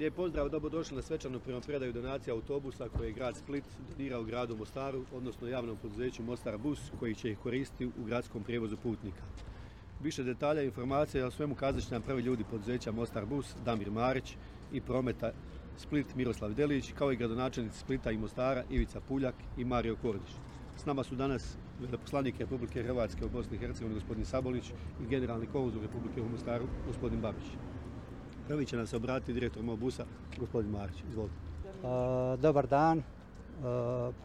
Lijep pozdrav, dobrodošli na svečanu predaju donacija autobusa koje je grad Split donirao gradu Mostaru, odnosno javnom poduzeću Mostar Bus koji će ih koristiti u gradskom prijevozu putnika. Više detalja i informacija o svemu kazat će nam prvi ljudi poduzeća Mostar Bus, Damir Marić i prometa Split Miroslav Delić, kao i gradonačelnici Splita i Mostara Ivica Puljak i Mario Kordić. S nama su danas veleposlanik Republike Hrvatske u Bosni i Hercegovini gospodin Sabolić i generalni konzul Republike u Mostaru gospodin Babić. Prvi će nam se obratiti direktor Mobusa, gospodin Marić. Izvolite. Dobar dan,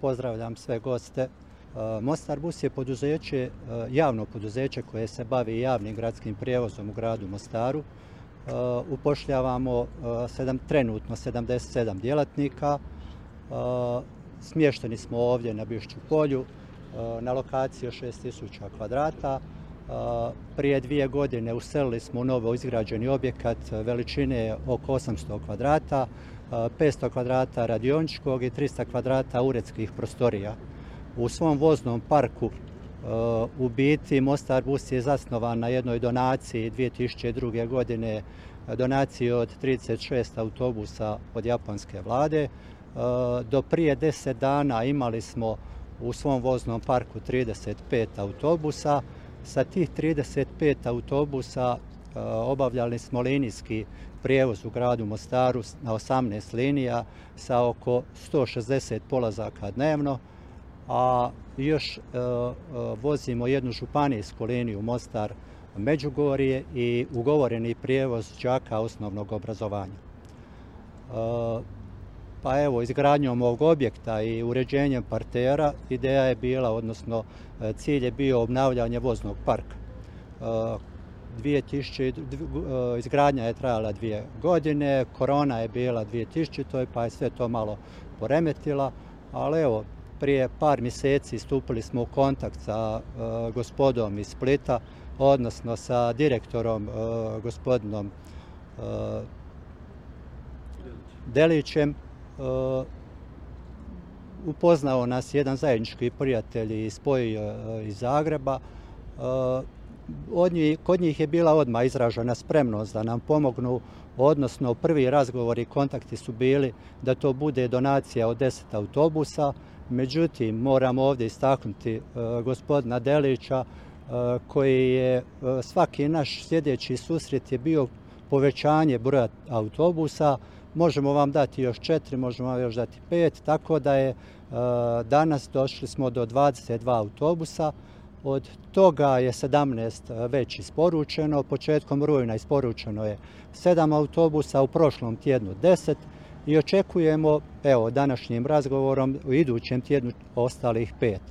pozdravljam sve goste. Mostar Bus je poduzeće, javno poduzeće koje se bavi javnim gradskim prijevozom u gradu Mostaru. Upošljavamo trenutno 77 djelatnika. Smješteni smo ovdje na Bišću polju na lokaciji od 6000 kvadrata. Prije dvije godine uselili smo u novo izgrađeni objekat veličine oko 800 kvadrata, 500 kvadrata radioničkog i 300 kvadrata uredskih prostorija. U svom voznom parku u biti Mostar Bus je zasnovan na jednoj donaciji 2002. godine, donaciji od 36 autobusa od japanske vlade. Do prije 10 dana imali smo u svom voznom parku 35 autobusa, sa tih 35 autobusa e, obavljali smo linijski prijevoz u gradu Mostaru na 18 linija sa oko 160 polazaka dnevno, a još e, e, vozimo jednu županijsku liniju Mostar Međugorje i ugovoreni prijevoz đaka osnovnog obrazovanja. Pa evo, izgradnjom ovog objekta i uređenjem partera ideja je bila, odnosno e, cilj je bio obnavljanje voznog parka. 2000, e, izgradnja je trajala dvije godine, korona je bila 2000. pa je sve to malo poremetila, ali evo, prije par mjeseci stupili smo u kontakt sa e, gospodom iz Splita, odnosno sa direktorom gospodinom Delićem upoznao nas jedan zajednički prijatelj iz uh, iz Zagreba. Uh, kod njih je bila odmah izražena spremnost da nam pomognu, odnosno prvi razgovori i kontakti su bili da to bude donacija od 10 autobusa. Međutim, moram ovdje istaknuti gospodina Delića koji je svaki naš sljedeći susret je bio povećanje broja autobusa, možemo vam dati još četiri, možemo vam još dati pet, tako da je e, danas došli smo do 22 autobusa, od toga je 17 već isporučeno, početkom rujna isporučeno je 7 autobusa, u prošlom tjednu 10 i očekujemo, evo, današnjim razgovorom u idućem tjednu ostalih pet.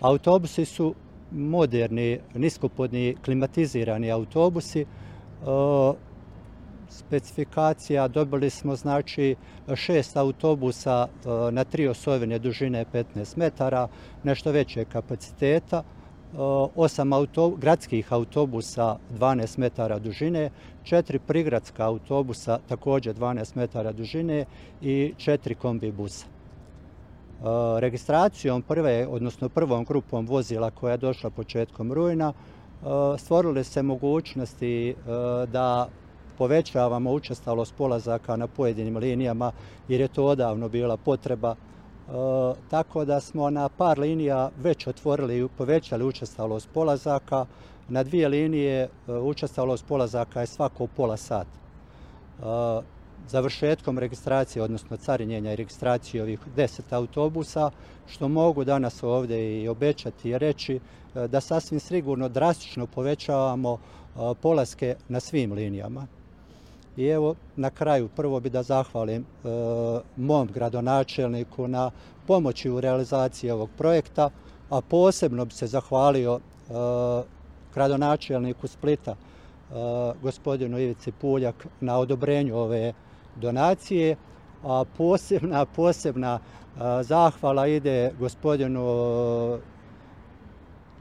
Autobusi su moderni, niskopodni, klimatizirani autobusi. Specifikacija dobili smo znači šest autobusa e, na tri osovine dužine 15 metara, nešto veće kapaciteta, e, osam gradskih autobusa 12 metara dužine, četiri prigradska autobusa također 12 metara dužine i četiri kombi busa. E, registracijom prve, odnosno prvom grupom vozila koja je došla početkom rujna, stvorile se mogućnosti da povećavamo učestalost polazaka na pojedinim linijama jer je to odavno bila potreba. E, tako da smo na par linija već otvorili i povećali učestalost polazaka. Na dvije linije e, učestalost polazaka je svako pola sata. E, završetkom registracije, odnosno carinjenja i registracije ovih deset autobusa, što mogu danas ovdje i obećati i reći da sasvim sigurno drastično povećavamo polaske na svim linijama. I evo na kraju prvo bi da zahvalim e, mom gradonačelniku na pomoći u realizaciji ovog projekta, a posebno bi se zahvalio e, gradonačelniku Splita, e, gospodinu Ivici Puljak, na odobrenju ove donacije, a posebna, posebna zahvala ide gospodinu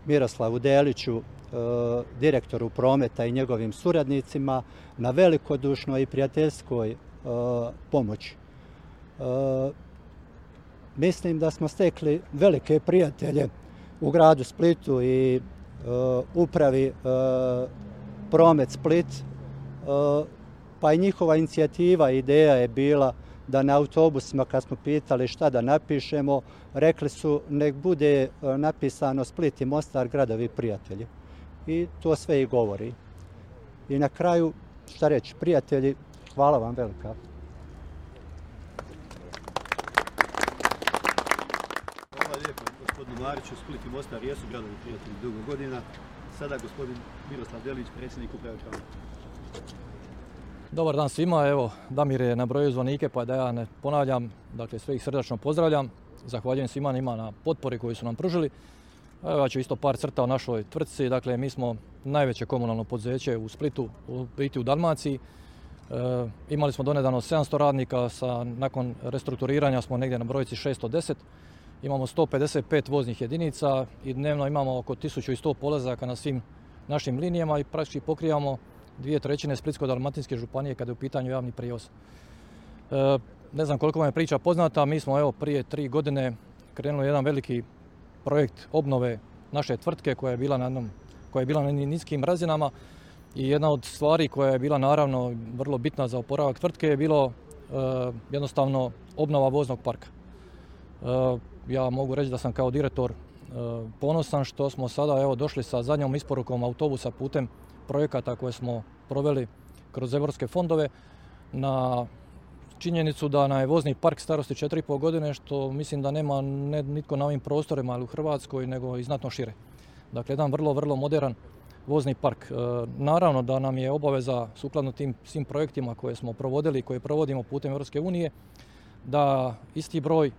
Miroslavu Deliću, direktoru prometa i njegovim suradnicima na velikodušnoj i prijateljskoj e, pomoći. E, mislim da smo stekli velike prijatelje u gradu Splitu i upravi Promet Split. pa i njihova inicijativa, ideja je bila da na autobusima kad smo pitali šta da napišemo, rekli su nek bude e, napisano Split i Mostar gradovi prijatelji. I to sve i govori. I na kraju, šta reći, prijatelji, hvala vam velika. Hvala lijepo gospodinu Mariću, Split i Mostar jesu gradovi prijatelji dugo godina. Sada gospodin Miroslav Delić, predsjednik uprave Dobar dan svima, evo Damir je nabrojio zvonike pa da ja ne ponavljam, dakle sve ih srdačno pozdravljam. Zahvaljujem svima njima na potpori koju su nam pružili. Evo ja ću isto par crta o našoj tvrtci, dakle mi smo najveće komunalno poduzeće u Splitu, u biti u Dalmaciji. E, imali smo donedano 700 radnika, sa, nakon restrukturiranja smo negdje na brojci 610. Imamo 155 voznih jedinica i dnevno imamo oko 1100 polazaka na svim našim linijama i praktički pokrivamo dvije trećine Splitsko-Dalmatinske županije kada je u pitanju javni prijevoz. E, ne znam koliko vam je priča poznata, mi smo evo prije tri godine krenuli jedan veliki projekt obnove naše tvrtke koja je bila na jednom, koja je bila na niskim razinama i jedna od stvari koja je bila naravno vrlo bitna za oporavak tvrtke je bilo e, jednostavno obnova voznog parka. E, ja mogu reći da sam kao direktor ponosan što smo sada evo došli sa zadnjom isporukom autobusa putem projekata koje smo proveli kroz evropske fondove na činjenicu da nam je vozni park starosti 4,5 godine što mislim da nema ne nitko na ovim prostorima ali u Hrvatskoj nego i znatno šire. Dakle, jedan vrlo, vrlo modern vozni park. E, naravno da nam je obaveza sukladno tim svim projektima koje smo provodili i koje provodimo putem Europske unije da isti broj e,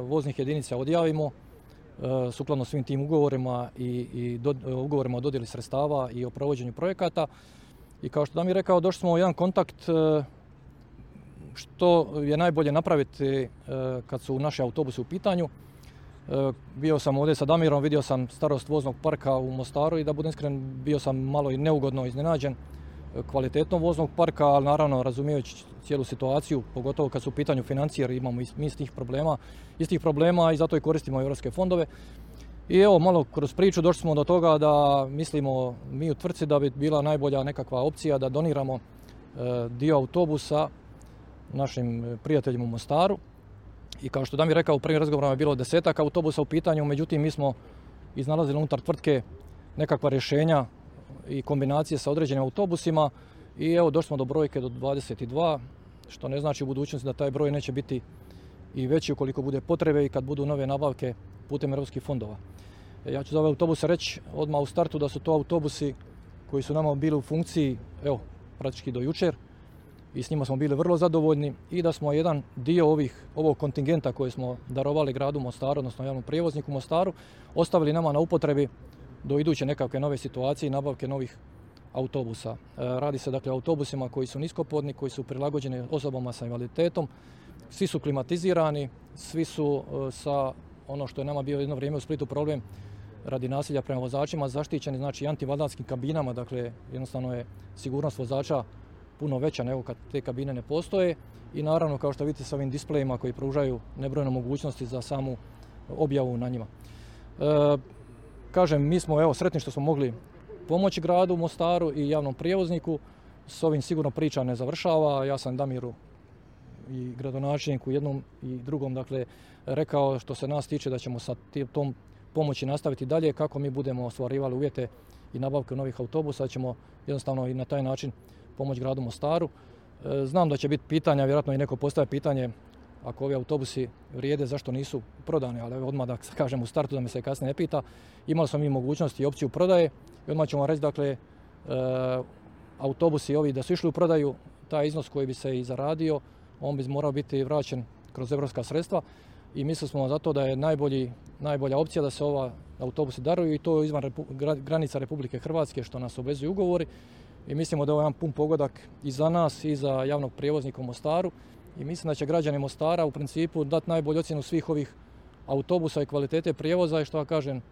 voznih jedinica odjavimo E, sukladno svim tim ugovorima i, i ugovorima o dodjeli sredstava i o provođenju projekata. I kao što da mi rekao, došli smo u jedan kontakt što je najbolje napraviti kad su naši autobusi u pitanju. Bio sam ovdje sa Damirom, vidio sam starost voznog parka u Mostaru i da budem iskren, bio sam malo i neugodno iznenađen kvalitetom voznog parka, ali naravno razumijeći cijelu situaciju, pogotovo kad su u pitanju financijeri, imamo mi istih problema, istih problema i zato i koristimo europske fondove. I evo, malo kroz priču došli smo do toga da mislimo mi u tvrci da bi bila najbolja nekakva opcija da doniramo e, dio autobusa našim prijateljima u Mostaru. I kao što da mi rekao, u prvim razgovorima je bilo desetak autobusa u pitanju, međutim mi smo iznalazili unutar tvrtke nekakva rješenja i kombinacije sa određenim autobusima i evo došli smo do brojke do 22, što ne znači u budućnosti da taj broj neće biti i veći ukoliko bude potrebe i kad budu nove nabavke putem europskih fondova. E, ja ću za ove autobuse reći odmah u startu da su to autobusi koji su nama bili u funkciji, evo, praktički do jučer i s njima smo bili vrlo zadovoljni i da smo jedan dio ovih, ovog kontingenta koji smo darovali gradu Mostaru, odnosno javnom prijevozniku Mostaru, ostavili nama na upotrebi do iduće nekakve nove situacije i nabavke novih autobusa. E, radi se dakle o autobusima koji su niskopodni, koji su prilagođeni osobama sa invaliditetom. Svi su klimatizirani, svi su e, sa ono što je nama bio jedno vrijeme u Splitu problem radi nasilja prema vozačima zaštićeni znači antivadanskim kabinama, dakle jednostavno je sigurnost vozača puno veća nego kad te kabine ne postoje i naravno kao što vidite sa ovim displejima koji pružaju nebrojne mogućnosti za samu objavu na njima. E, Kažem, mi smo evo sretni što smo mogli pomoći gradu Mostaru i javnom prijevozniku. S ovim sigurno priča ne završava. Ja sam Damiru i gradonačelniku jednom i drugom dakle rekao što se nas tiče da ćemo sa tom pomoći nastaviti dalje kako mi budemo ostvarivali uvjete i nabavke novih autobusa ćemo jednostavno i na taj način pomoći gradu Mostaru. E, znam da će biti pitanja, vjerojatno i neko postavlja pitanje ako ovi autobusi vrijede zašto nisu prodani, ali odmah da kažem u startu da me se kasnije ne pita, imali smo mi mogućnost i opciju prodaje i odmah ćemo reći dakle e, autobusi ovi da su išli u prodaju, taj iznos koji bi se i zaradio, on bi morao biti vraćen kroz evropska sredstva i mislili smo zato da je najbolji, najbolja opcija da se ova autobusi daruju i to izvan granica Republike Hrvatske što nas obvezuju ugovori i mislimo da je ovo jedan pun pogodak i za nas i za javnog prijevoznika u Mostaru i mislim da će građani Mostara u principu dati najbolju ocjenu svih ovih autobusa i kvalitete prijevoza i što ja kažem,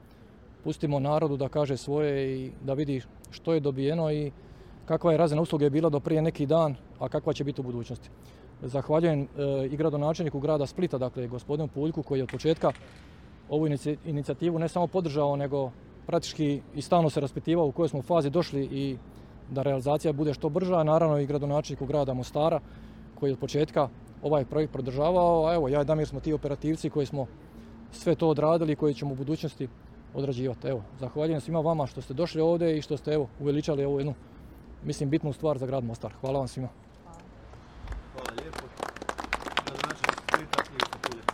pustimo narodu da kaže svoje i da vidi što je dobijeno i kakva je razina usluge bila do prije neki dan, a kakva će biti u budućnosti. Zahvaljujem e, i gradonačelniku grada Splita, dakle gospodinu Puljku koji je od početka ovu inicijativu ne samo podržao, nego praktički i stalno se raspitivao u kojoj smo fazi došli i da realizacija bude što brža, naravno i gradonačelniku grada Mostara koji je od početka ovaj projekt podržavao, a evo ja i Damir smo ti operativci koji smo sve to odradili i koji ćemo u budućnosti odrađivati. Evo, zahvaljujem svima vama što ste došli ovdje i što ste evo, uveličali ovu jednu, mislim, bitnu stvar za grad Mostar. Hvala vam svima. Hvala lijepo. Gradonačelnik Splita Ivica Puljak.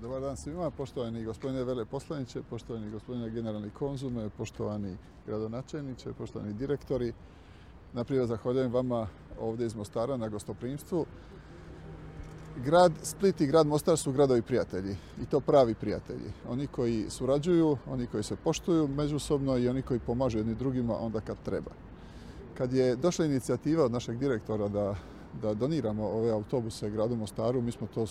Dobar dan svima, poštovani gospodine veleposlaniče, poštovani gospodine generalni konzume, poštovani gradonačelniče, poštovani direktori. Naprijed zahvaljujem vama ovdje iz Mostara na gostoprimstvu. Grad Split i grad Mostar su gradovi prijatelji i to pravi prijatelji. Oni koji surađuju, oni koji se poštuju međusobno i oni koji pomažu jedni drugima onda kad treba. Kad je došla inicijativa od našeg direktora da, da doniramo ove autobuse gradu Mostaru, mi smo to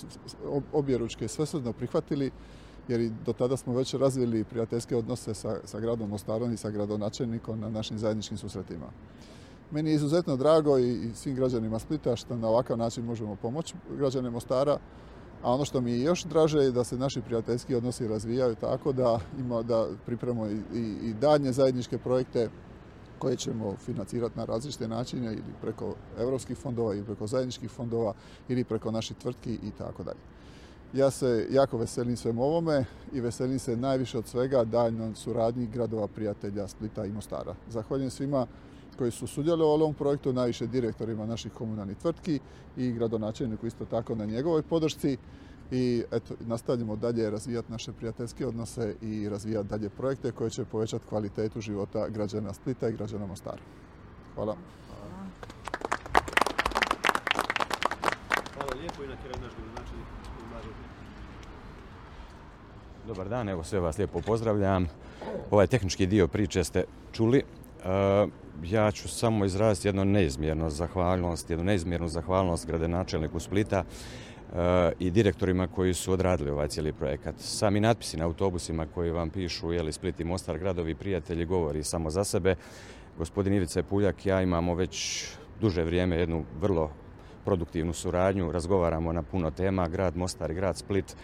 obje ručke svesrdno prihvatili jer i do tada smo već razvili prijateljske odnose sa, gradom Mostarom i sa gradonačelnikom na našim zajedničkim susretima. Meni je izuzetno drago i svim građanima Splita što na ovakav način možemo pomoći građane Mostara, a ono što mi je još draže je da se naši prijateljski odnosi razvijaju tako da ima da pripremamo i, i, i zajedničke projekte koje ćemo financirati na različite načine ili preko europskih fondova ili preko zajedničkih fondova ili preko naših tvrtki i tako dalje. Ja se jako veselim svem ovome i veselim se najviše od svega daljnoj suradnji gradova prijatelja Splita i Mostara. Zahvaljujem svima koji su sudjelovali u ovom projektu, najviše direktorima naših komunalnih tvrtki i gradonačelniku isto tako na njegovoj podršci. I eto, nastavljamo dalje razvijati naše prijateljske odnose i razvijati dalje projekte koje će povećati kvalitetu života građana Splita i građana Mostara. Hvala. Hvala lijepo i na kraju naš gradonačelnik Dobar dan, evo sve vas lijepo pozdravljam. Ovaj tehnički dio priče ste čuli. E, ja ću samo izraziti jednu neizmjernu zahvalnost, jednu neizmjernu zahvalnost gradonačelniku Splita i direktorima koji su odradili ovaj cijeli projekat. Sami natpisi na autobusima koji vam pišu jeli Split i Mostar gradovi prijatelji govori samo za sebe. Gospodin Ivica Puljak ja imamo već duže vrijeme jednu vrlo produktivnu suradnju, razgovaramo na puno tema, grad Mostar i grad Split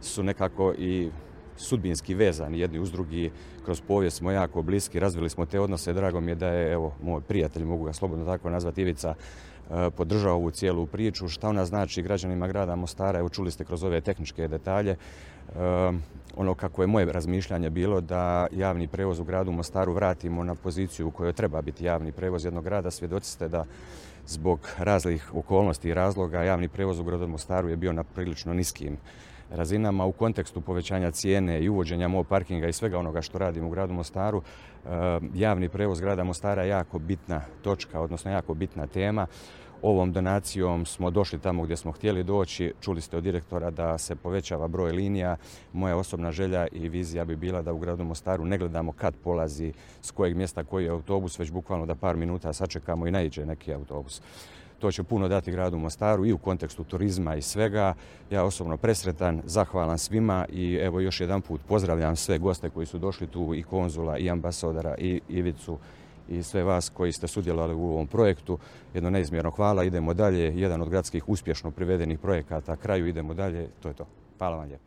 su nekako i sudbinski vezani jedni uz drugi, kroz povijest smo jako bliski, razvili smo te odnose, drago mi je da je, evo, moj prijatelj, mogu ga slobodno tako nazvati, Ivica, e, podržao ovu cijelu priču, šta ona znači građanima grada Mostara, evo čuli ste kroz ove tehničke detalje, e, ono kako je moje razmišljanje bilo da javni prevoz u gradu Mostaru vratimo na poziciju u kojoj treba biti javni prevoz jednog grada, svjedoci ste da zbog razlih okolnosti i razloga javni prevoz u gradu Mostaru je bio na prilično niskim razinama u kontekstu povećanja cijene i uvođenja mo parkinga i svega onoga što radimo u gradu Mostaru, e, javni prevoz grada Mostara je jako bitna točka, odnosno jako bitna tema. Ovom donacijom smo došli tamo gdje smo htjeli doći. Čuli ste od direktora da se povećava broj linija. Moja osobna želja i vizija bi bila da u gradu Mostaru ne gledamo kad polazi, s kojeg mjesta koji je autobus, već bukvalno da par minuta sačekamo i naiđe neki autobus. To će puno dati gradu Mostaru i u kontekstu turizma i svega. Ja osobno presretan, zahvalan svima i evo još jedan put pozdravljam sve goste koji su došli tu i konzula i ambasadora i Ivicu i sve vas koji ste sudjelovali u ovom projektu. Jedno neizmjerno hvala, idemo dalje. Jedan od gradskih uspješno privedenih projekata kraju, idemo dalje. To je to. Hvala vam lijepo.